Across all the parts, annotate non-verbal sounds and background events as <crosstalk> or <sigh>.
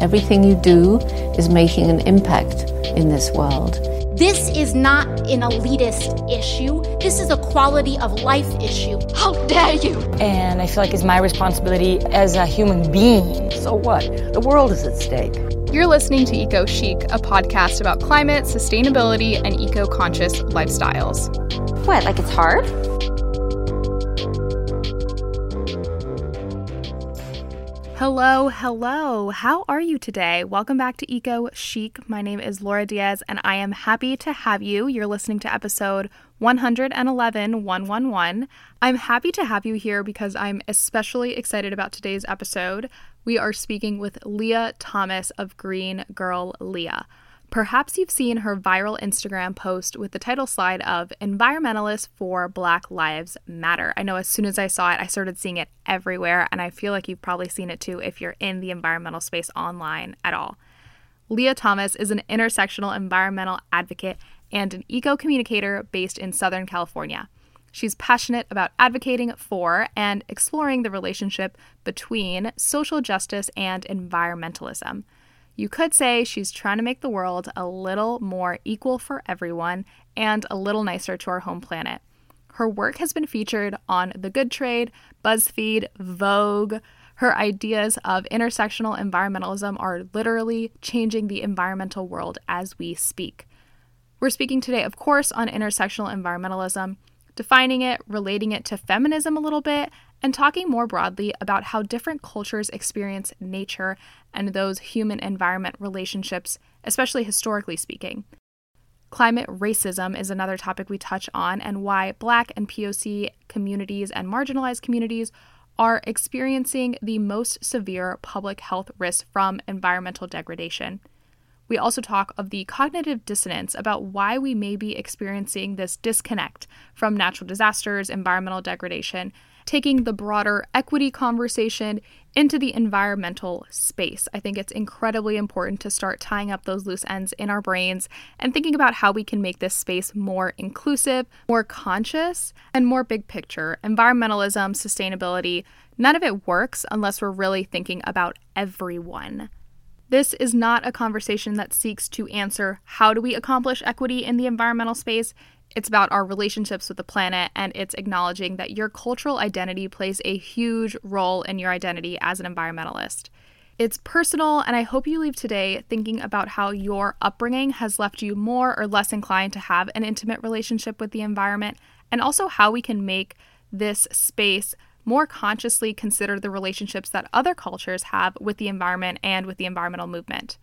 Everything you do is making an impact in this world. This is not an elitist issue. This is a quality of life issue. How dare you? And I feel like it's my responsibility as a human being. So what? The world is at stake. You're listening to Eco Chic, a podcast about climate, sustainability, and eco conscious lifestyles. What, like it's hard? Hello, hello. How are you today? Welcome back to Eco Chic. My name is Laura Diaz, and I am happy to have you. You're listening to episode 111 111. I'm happy to have you here because I'm especially excited about today's episode. We are speaking with Leah Thomas of Green Girl Leah. Perhaps you've seen her viral Instagram post with the title slide of Environmentalists for Black Lives Matter. I know as soon as I saw it, I started seeing it everywhere, and I feel like you've probably seen it too if you're in the environmental space online at all. Leah Thomas is an intersectional environmental advocate and an eco communicator based in Southern California. She's passionate about advocating for and exploring the relationship between social justice and environmentalism. You could say she's trying to make the world a little more equal for everyone and a little nicer to our home planet. Her work has been featured on The Good Trade, BuzzFeed, Vogue. Her ideas of intersectional environmentalism are literally changing the environmental world as we speak. We're speaking today, of course, on intersectional environmentalism, defining it, relating it to feminism a little bit, and talking more broadly about how different cultures experience nature and those human environment relationships, especially historically speaking. Climate racism is another topic we touch on, and why Black and POC communities and marginalized communities are experiencing the most severe public health risks from environmental degradation. We also talk of the cognitive dissonance about why we may be experiencing this disconnect from natural disasters, environmental degradation, taking the broader equity conversation into the environmental space. I think it's incredibly important to start tying up those loose ends in our brains and thinking about how we can make this space more inclusive, more conscious, and more big picture. Environmentalism, sustainability, none of it works unless we're really thinking about everyone. This is not a conversation that seeks to answer how do we accomplish equity in the environmental space. It's about our relationships with the planet, and it's acknowledging that your cultural identity plays a huge role in your identity as an environmentalist. It's personal, and I hope you leave today thinking about how your upbringing has left you more or less inclined to have an intimate relationship with the environment, and also how we can make this space more consciously consider the relationships that other cultures have with the environment and with the environmental movement.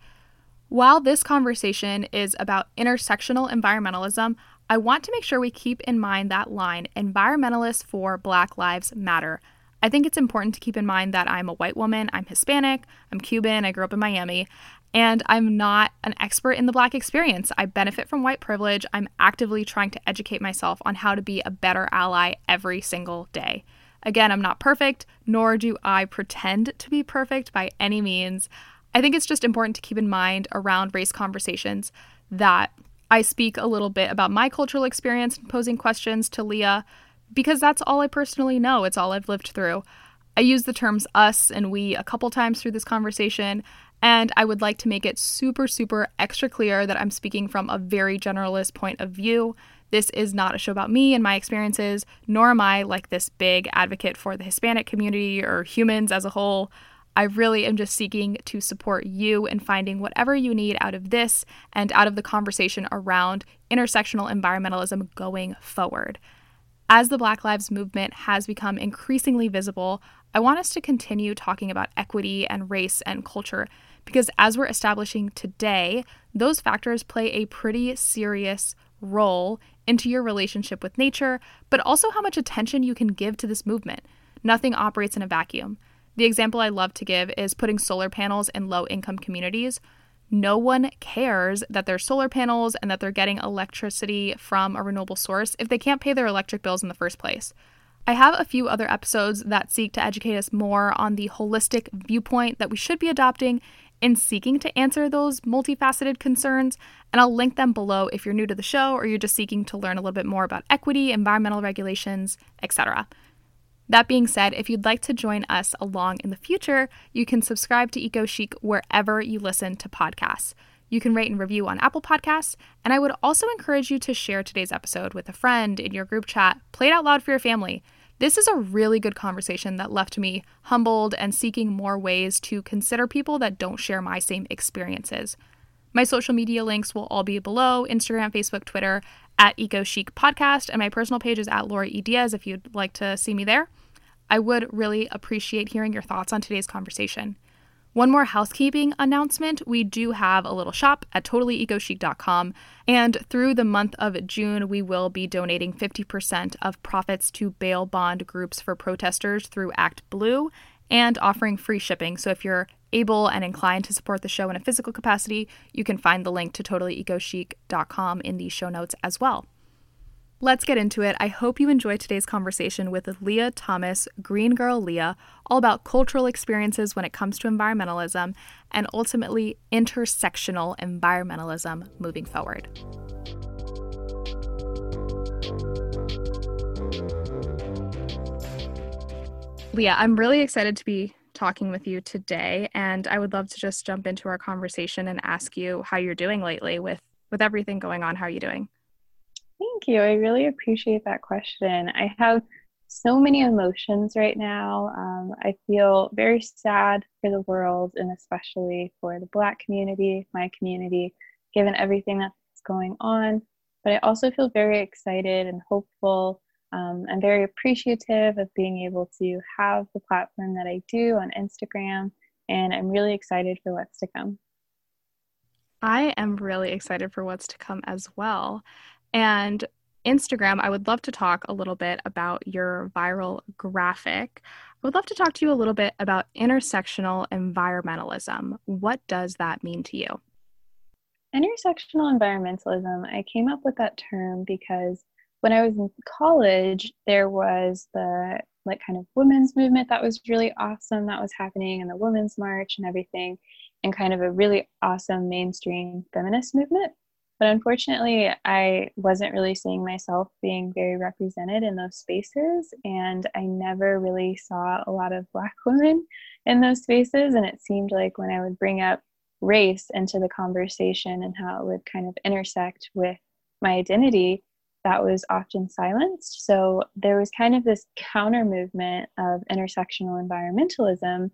While this conversation is about intersectional environmentalism, I want to make sure we keep in mind that line environmentalists for Black Lives Matter. I think it's important to keep in mind that I'm a white woman, I'm Hispanic, I'm Cuban, I grew up in Miami, and I'm not an expert in the Black experience. I benefit from white privilege. I'm actively trying to educate myself on how to be a better ally every single day. Again, I'm not perfect, nor do I pretend to be perfect by any means. I think it's just important to keep in mind around race conversations that I speak a little bit about my cultural experience and posing questions to Leah because that's all I personally know. It's all I've lived through. I use the terms us and we a couple times through this conversation, and I would like to make it super, super extra clear that I'm speaking from a very generalist point of view. This is not a show about me and my experiences, nor am I like this big advocate for the Hispanic community or humans as a whole. I really am just seeking to support you in finding whatever you need out of this and out of the conversation around intersectional environmentalism going forward. As the Black Lives Movement has become increasingly visible, I want us to continue talking about equity and race and culture because as we're establishing today, those factors play a pretty serious role into your relationship with nature, but also how much attention you can give to this movement. Nothing operates in a vacuum. The example I love to give is putting solar panels in low income communities. No one cares that there's solar panels and that they're getting electricity from a renewable source if they can't pay their electric bills in the first place. I have a few other episodes that seek to educate us more on the holistic viewpoint that we should be adopting in seeking to answer those multifaceted concerns, and I'll link them below if you're new to the show or you're just seeking to learn a little bit more about equity, environmental regulations, etc. That being said, if you'd like to join us along in the future, you can subscribe to Eco Chic wherever you listen to podcasts. You can rate and review on Apple Podcasts, and I would also encourage you to share today's episode with a friend in your group chat, play it out loud for your family. This is a really good conversation that left me humbled and seeking more ways to consider people that don't share my same experiences. My social media links will all be below Instagram, Facebook, Twitter at Eco Chic Podcast, and my personal page is at Laura E. Diaz if you'd like to see me there. I would really appreciate hearing your thoughts on today's conversation. One more housekeeping announcement we do have a little shop at totallyecochic.com, and through the month of June, we will be donating 50% of profits to bail bond groups for protesters through Act Blue and offering free shipping. So if you're able and inclined to support the show in a physical capacity, you can find the link to totallyecochic.com in the show notes as well. Let's get into it. I hope you enjoy today's conversation with Leah Thomas, Green Girl Leah, all about cultural experiences when it comes to environmentalism and ultimately intersectional environmentalism moving forward. Leah, I'm really excited to be talking with you today, and I would love to just jump into our conversation and ask you how you're doing lately with with everything going on. How are you doing? Thank you. I really appreciate that question. I have so many emotions right now. Um, I feel very sad for the world and especially for the Black community, my community, given everything that's going on. But I also feel very excited and hopeful. Um, I'm very appreciative of being able to have the platform that I do on Instagram, and I'm really excited for what's to come. I am really excited for what's to come as well. And Instagram, I would love to talk a little bit about your viral graphic. I would love to talk to you a little bit about intersectional environmentalism. What does that mean to you? Intersectional environmentalism, I came up with that term because when I was in college, there was the like kind of women's movement that was really awesome that was happening and the women's march and everything and kind of a really awesome mainstream feminist movement but unfortunately, I wasn't really seeing myself being very represented in those spaces. And I never really saw a lot of Black <laughs> women in those spaces. And it seemed like when I would bring up race into the conversation and how it would kind of intersect with my identity, that was often silenced. So there was kind of this counter movement of intersectional environmentalism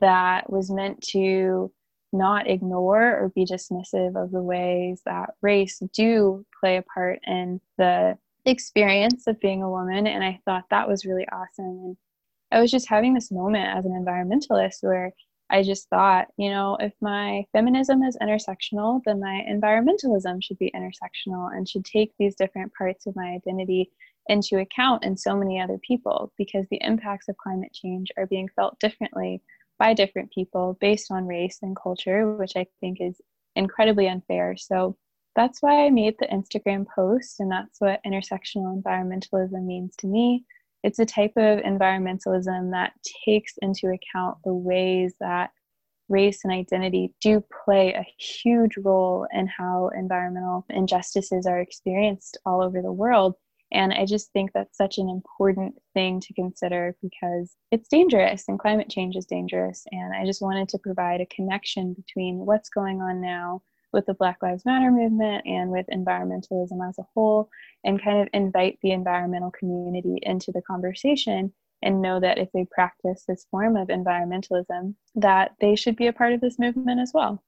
that was meant to not ignore or be dismissive of the ways that race do play a part in the experience of being a woman and i thought that was really awesome. And i was just having this moment as an environmentalist where i just thought you know if my feminism is intersectional then my environmentalism should be intersectional and should take these different parts of my identity into account in so many other people because the impacts of climate change are being felt differently by different people based on race and culture, which I think is incredibly unfair. So that's why I made the Instagram post, and that's what intersectional environmentalism means to me. It's a type of environmentalism that takes into account the ways that race and identity do play a huge role in how environmental injustices are experienced all over the world. And I just think that's such an important thing to consider because it's dangerous and climate change is dangerous. And I just wanted to provide a connection between what's going on now with the Black Lives Matter movement and with environmentalism as a whole, and kind of invite the environmental community into the conversation and know that if they practice this form of environmentalism that they should be a part of this movement as well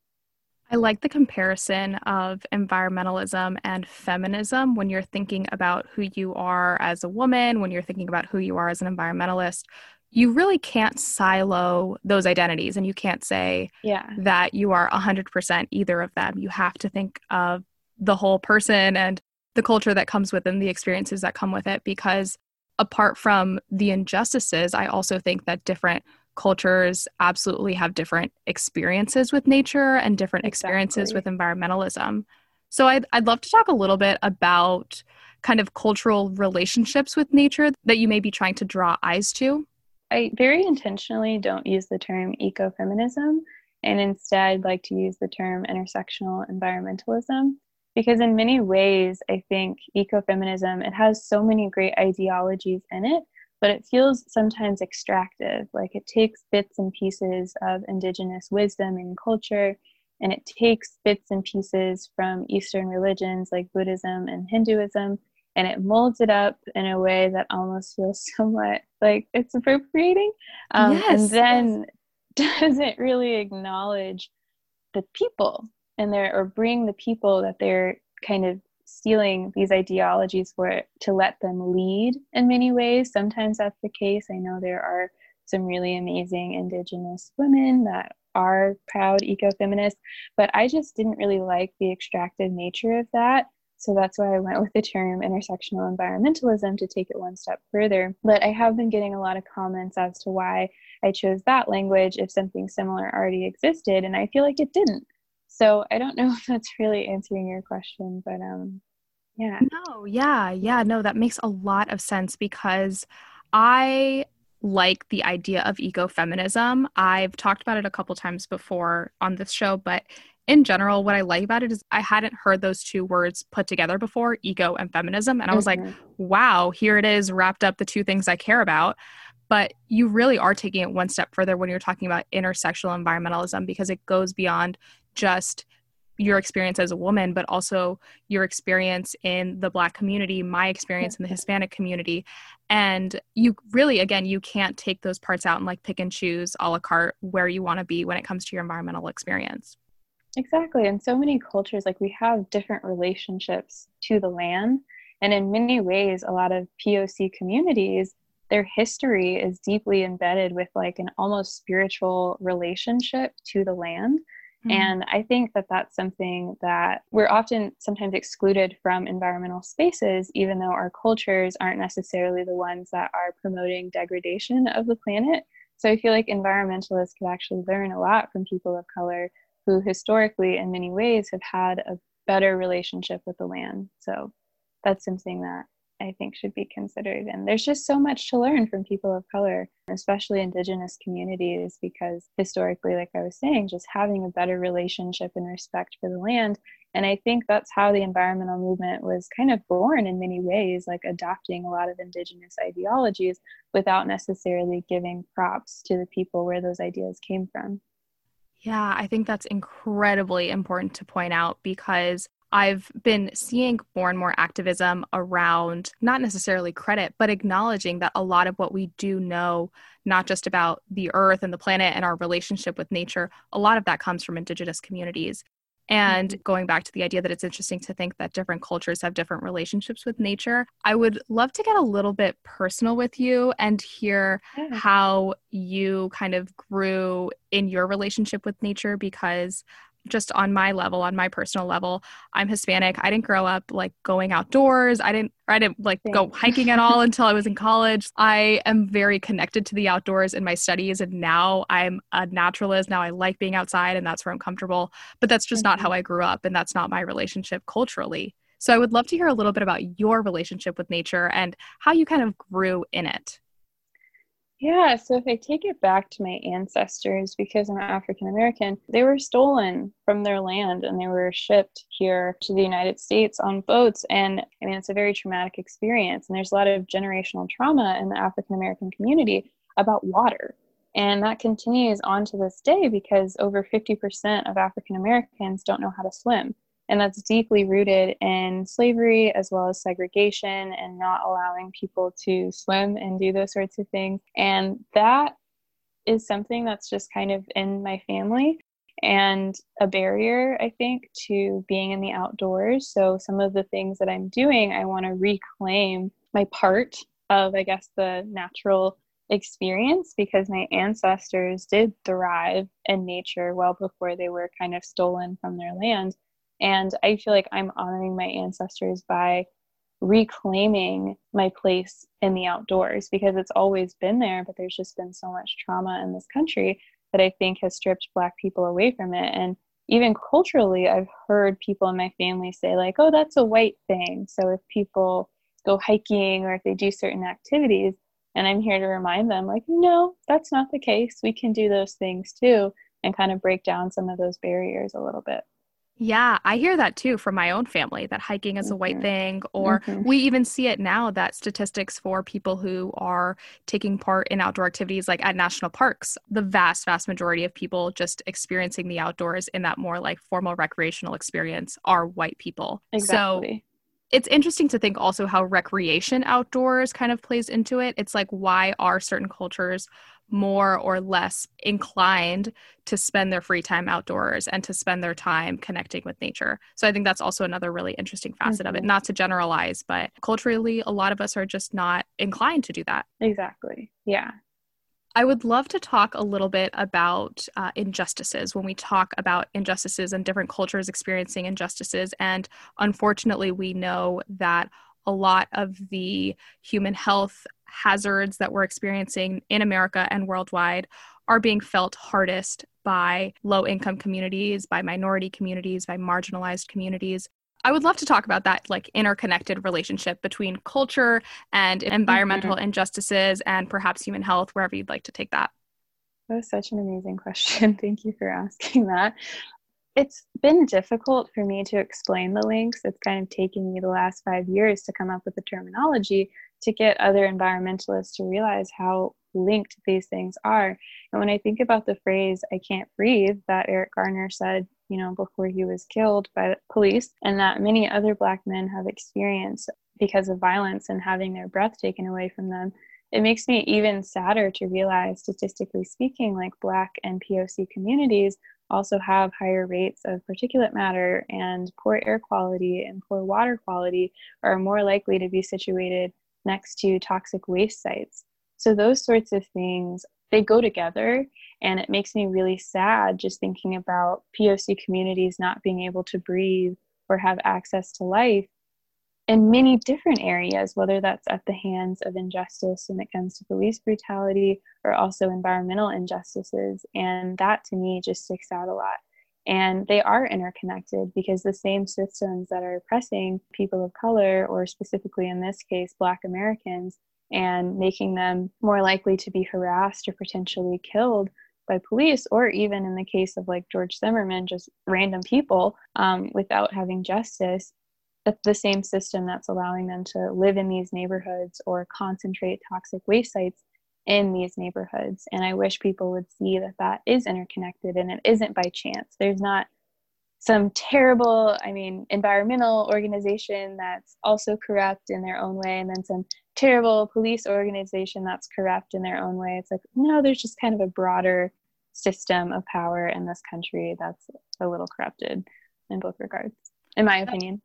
I like the comparison of environmentalism and feminism when you're thinking about who you are as a woman, when you're thinking about who you are as an environmentalist. You really can't silo those identities and you can't say yeah. that you are 100% either of them. You have to think of the whole person and the culture that comes with them, the experiences that come with it, because apart from the injustices, I also think that different cultures absolutely have different experiences with nature and different experiences with environmentalism. So I'd, I'd love to talk a little bit about kind of cultural relationships with nature that you may be trying to draw eyes to. I very intentionally don't use the term ecofeminism and instead like to use the term intersectional environmentalism because in many ways I think ecofeminism it has so many great ideologies in it but it feels sometimes extractive. Like it takes bits and pieces of indigenous wisdom and culture, and it takes bits and pieces from Eastern religions like Buddhism and Hinduism, and it molds it up in a way that almost feels <laughs> somewhat like it's appropriating. Um, yes, and then yes. <laughs> doesn't really acknowledge the people and their or bring the people that they're kind of stealing these ideologies for to let them lead in many ways. Sometimes that's the case. I know there are some really amazing Indigenous women that are proud ecofeminists, but I just didn't really like the extractive nature of that. So that's why I went with the term intersectional environmentalism to take it one step further. But I have been getting a lot of comments as to why I chose that language if something similar already existed, and I feel like it didn't. So I don't know <laughs> if that's really answering your question, but um, yeah. No, yeah, yeah, no, that makes a lot of sense because I like the idea of ecofeminism. I've talked about it a couple times before on this show, but in general, what I like about it is I hadn't heard those two words put together before, eco and feminism. And I was mm-hmm. like, wow, here it is, wrapped up the two things I care about. But you really are taking it one step further when you're talking about intersectional environmentalism because it goes beyond just your experience as a woman, but also your experience in the Black community, my experience in the Hispanic community. And you really, again, you can't take those parts out and like pick and choose a la carte where you want to be when it comes to your environmental experience. Exactly. And so many cultures, like we have different relationships to the land. And in many ways, a lot of POC communities, their history is deeply embedded with like an almost spiritual relationship to the land Mm-hmm. And I think that that's something that we're often sometimes excluded from environmental spaces, even though our cultures aren't necessarily the ones that are promoting degradation of the planet. So I feel like environmentalists could actually learn a lot from people of color who historically, in many ways, have had a better relationship with the land. So that's something that I think should be considered. And there's just so much to learn from people of color, especially indigenous communities, because historically, like I was saying, just having a better relationship and respect for the land. And I think that's how the environmental movement was kind of born in many ways, like adopting a lot of indigenous ideologies without necessarily giving props to the people where those ideas came from. Yeah, I think that's incredibly important to point out because I've been seeing more and more activism around not necessarily credit, but acknowledging that a lot of what we do know, not just about the earth and the planet and our relationship with nature, a lot of that comes from Indigenous communities. And mm-hmm. going back to the idea that it's interesting to think that different cultures have different relationships with nature, I would love to get a little bit personal with you and hear yeah. how you kind of grew in your relationship with nature because just on my level, on my personal level, I'm Hispanic. I didn't grow up like going outdoors. I didn't I didn't like go hiking at all <laughs> until I was in college. I am very connected to the outdoors in my studies and now I'm a naturalist. Now I like being outside and that's where I'm comfortable. But that's just mm-hmm. not how I grew up and that's not my relationship culturally. So I would love to hear a little bit about your relationship with nature and how you kind of grew in it. Yeah, so if I take it back to my ancestors, because I'm African American, they were stolen from their land and they were shipped here to the United States on boats. And I mean, it's a very traumatic experience. And there's a lot of generational trauma in the African American community about water. And that continues on to this day because over 50% of African Americans don't know how to swim. And that's deeply rooted in slavery as well as segregation and not allowing people to swim and do those sorts of things. And that is something that's just kind of in my family and a barrier, I think, to being in the outdoors. So, some of the things that I'm doing, I want to reclaim my part of, I guess, the natural experience because my ancestors did thrive in nature well before they were kind of stolen from their land. And I feel like I'm honoring my ancestors by reclaiming my place in the outdoors because it's always been there, but there's just been so much trauma in this country that I think has stripped Black people away from it. And even culturally, I've heard people in my family say, like, oh, that's a white thing. So if people go hiking or if they do certain activities, and I'm here to remind them, like, no, that's not the case. We can do those things too and kind of break down some of those barriers a little bit. Yeah, I hear that too from my own family that hiking is a white thing. Or mm-hmm. we even see it now that statistics for people who are taking part in outdoor activities like at national parks, the vast, vast majority of people just experiencing the outdoors in that more like formal recreational experience are white people. Exactly. So it's interesting to think also how recreation outdoors kind of plays into it. It's like, why are certain cultures more or less inclined to spend their free time outdoors and to spend their time connecting with nature? So I think that's also another really interesting facet mm-hmm. of it. Mm-hmm. Not to generalize, but culturally, a lot of us are just not inclined to do that. Exactly. Yeah. I would love to talk a little bit about uh, injustices when we talk about injustices and different cultures experiencing injustices. And unfortunately, we know that a lot of the human health hazards that we're experiencing in America and worldwide are being felt hardest by low income communities, by minority communities, by marginalized communities. I would love to talk about that like interconnected relationship between culture and environmental mm-hmm. injustices and perhaps human health, wherever you'd like to take that. That was such an amazing question. <laughs> Thank you for asking that. It's been difficult for me to explain the links. It's kind of taken me the last five years to come up with the terminology to get other environmentalists to realize how linked these things are. And when I think about the phrase, I can't breathe, that Eric Garner said you know, before he was killed by police, and that many other Black men have experienced because of violence and having their breath taken away from them. It makes me even sadder to realize, statistically speaking, like Black and POC communities also have higher rates of particulate matter and poor air quality and poor water quality are more likely to be situated next to toxic waste sites. So, those sorts of things, they go together and it makes me really sad just thinking about POC communities not being able to breathe or have access to life in many different areas, whether that's at the hands of injustice when it comes to police brutality or also environmental injustices. And that to me just sticks out a lot. And they are interconnected because the same systems that are oppressing people of color, or specifically in this case, Black Americans, and making them more likely to be harassed or potentially killed by police, or even in the case of like George Zimmerman, just random people um, without having justice, the same system that's allowing them to live in these neighborhoods or concentrate toxic waste sites in these neighborhoods. And I wish people would see that that is interconnected and it isn't by chance. There's not some terrible, I mean, environmental organization that's also corrupt in their own way, and then some terrible police organization that's corrupt in their own way. It's like, no, there's just kind of a broader system of power in this country that's a little corrupted in both regards, in my opinion.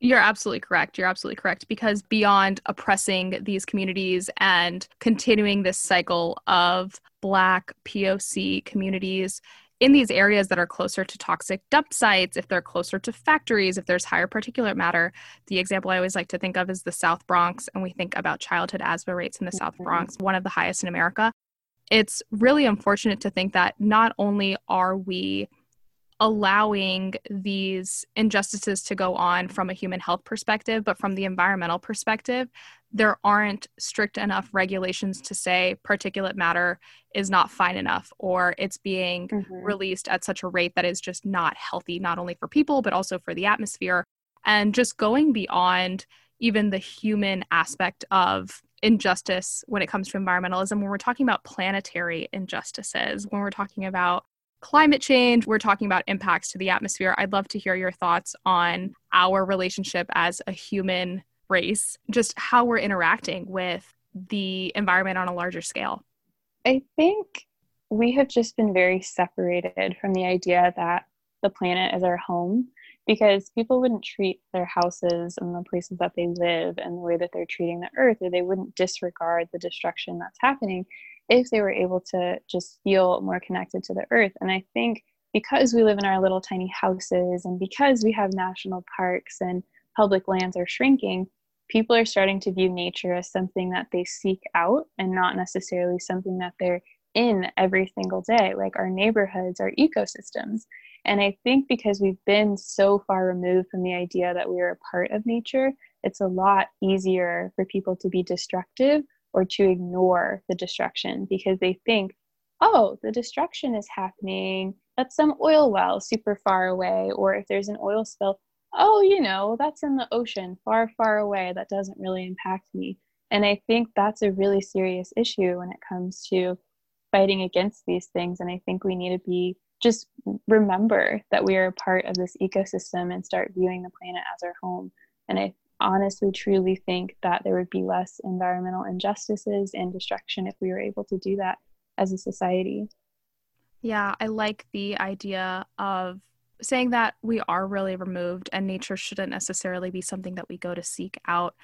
You're absolutely correct. You're absolutely correct. Because beyond oppressing these communities and continuing this cycle of Black POC communities in these areas that are closer to toxic dump sites, if they're closer to factories, if there's higher particulate matter, the example I always like to think of is the South Bronx, and we think about childhood asthma rates in the South mm-hmm. Bronx, one of the highest in America it's really unfortunate to think that not only are we allowing these injustices to go on from a human health perspective, but from the environmental perspective, there aren't strict enough regulations to say particulate matter is not fine enough or it's being mm-hmm. released at such a rate that is just not healthy, not only for people, but also for the atmosphere. And just going beyond even the human aspect of injustice when it comes to environmentalism, when we're talking about planetary injustices, when we're talking about climate change, we're talking about impacts to the atmosphere. I'd love to hear your thoughts on our relationship as a human race, just how we're interacting with the environment on a larger scale. I think we have just been very separated from the idea that the planet is our home because people wouldn't treat their houses and the places that they live and the way that they're treating the earth, or they wouldn't disregard the destruction that's happening if they were able to just feel more connected to the earth. And I think because we live in our little tiny houses and because we have national parks and public lands are shrinking, people are starting to view nature as something that they seek out and not necessarily something that they're in every single day, like our neighborhoods, our ecosystems. And I think because we've been so far removed from the idea that we are a part of nature, it's a lot easier for people to be destructive or to ignore the destruction because they think, oh, the destruction is happening at some oil well super far away, or if there's an oil spill, oh, you know, that's in the ocean far, far away. That doesn't really impact me. And I think that's a really serious issue when it comes to fighting against these things. And I think we need to be just remember that we are a part of this ecosystem and start viewing the planet as our home. And I honestly truly think that there would be less environmental injustices and destruction if we were able to do that as a society. Yeah, I like the idea of saying that we are really removed and nature shouldn't necessarily be something that we go to seek out.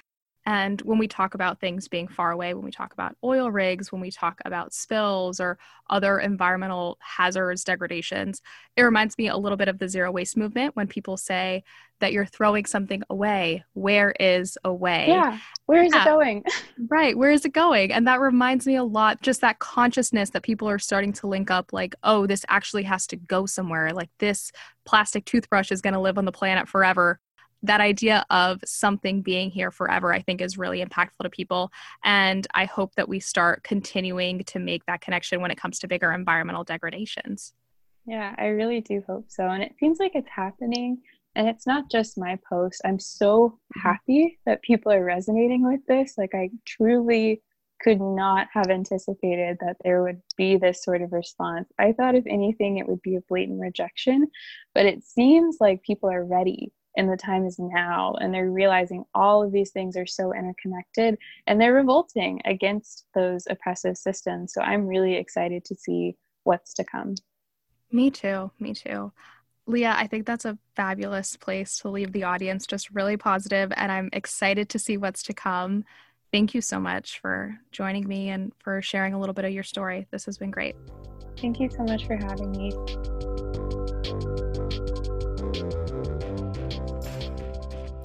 And when we talk about things being far away, when we talk about oil rigs, when we talk about spills or other environmental hazards, degradations, it reminds me a little bit of the zero waste movement when people say that you're throwing something away. Where is away? Yeah, where is yeah. it going? <laughs> right, where is it going? And that reminds me a lot, just that consciousness that people are starting to link up like, oh, this actually has to go somewhere. Like this plastic toothbrush is going to live on the planet forever that idea of something being here forever, I think, is really impactful to people. And I hope that we start continuing to make that connection when it comes to bigger environmental degradations. Yeah, I really do hope so. And it seems like it's happening. And it's not just my post. I'm so mm-hmm. happy that people are resonating with this. Like, I truly could not have anticipated that there would be this sort of response. I thought, if anything, it would be a blatant rejection, but it seems like people are ready and the time is now and they're realizing all of these things are so interconnected and they're revolting against those oppressive systems. So i'm really excited to see what's to come. Me too me too. Leah i think that's a fabulous place to leave the audience just really positive and i'm excited to see what's to come. Thank you so much for joining me and for sharing a little bit of your story. This has been great. Thank you so much for having me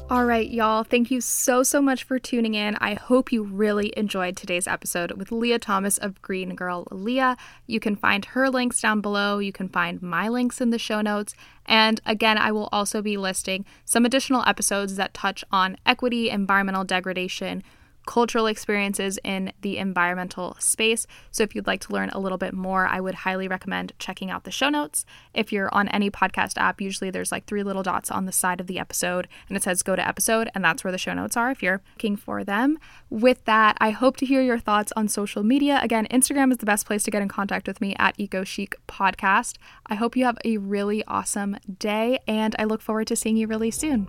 All right, y'all. Thank you so, so much for tuning in. I hope you really enjoyed today's episode with Leah Thomas of Green Girl Leah. You can find her links down below. You can find my links in the show notes. And again, I will also be listing some additional episodes that touch on equity, environmental degradation, cultural experiences in the environmental space. So if you'd like to learn a little bit more, I would highly recommend checking out the show notes. If you're on any podcast app, usually there's like three little dots on the side of the episode and it says go to episode, and that's where the show notes are if you're looking for them. With that, I hope to hear your thoughts on social media. Again, Instagram is the best place to get in contact with me at Eco Chic Podcast. I hope you have a really awesome day, and I look forward to seeing you really soon.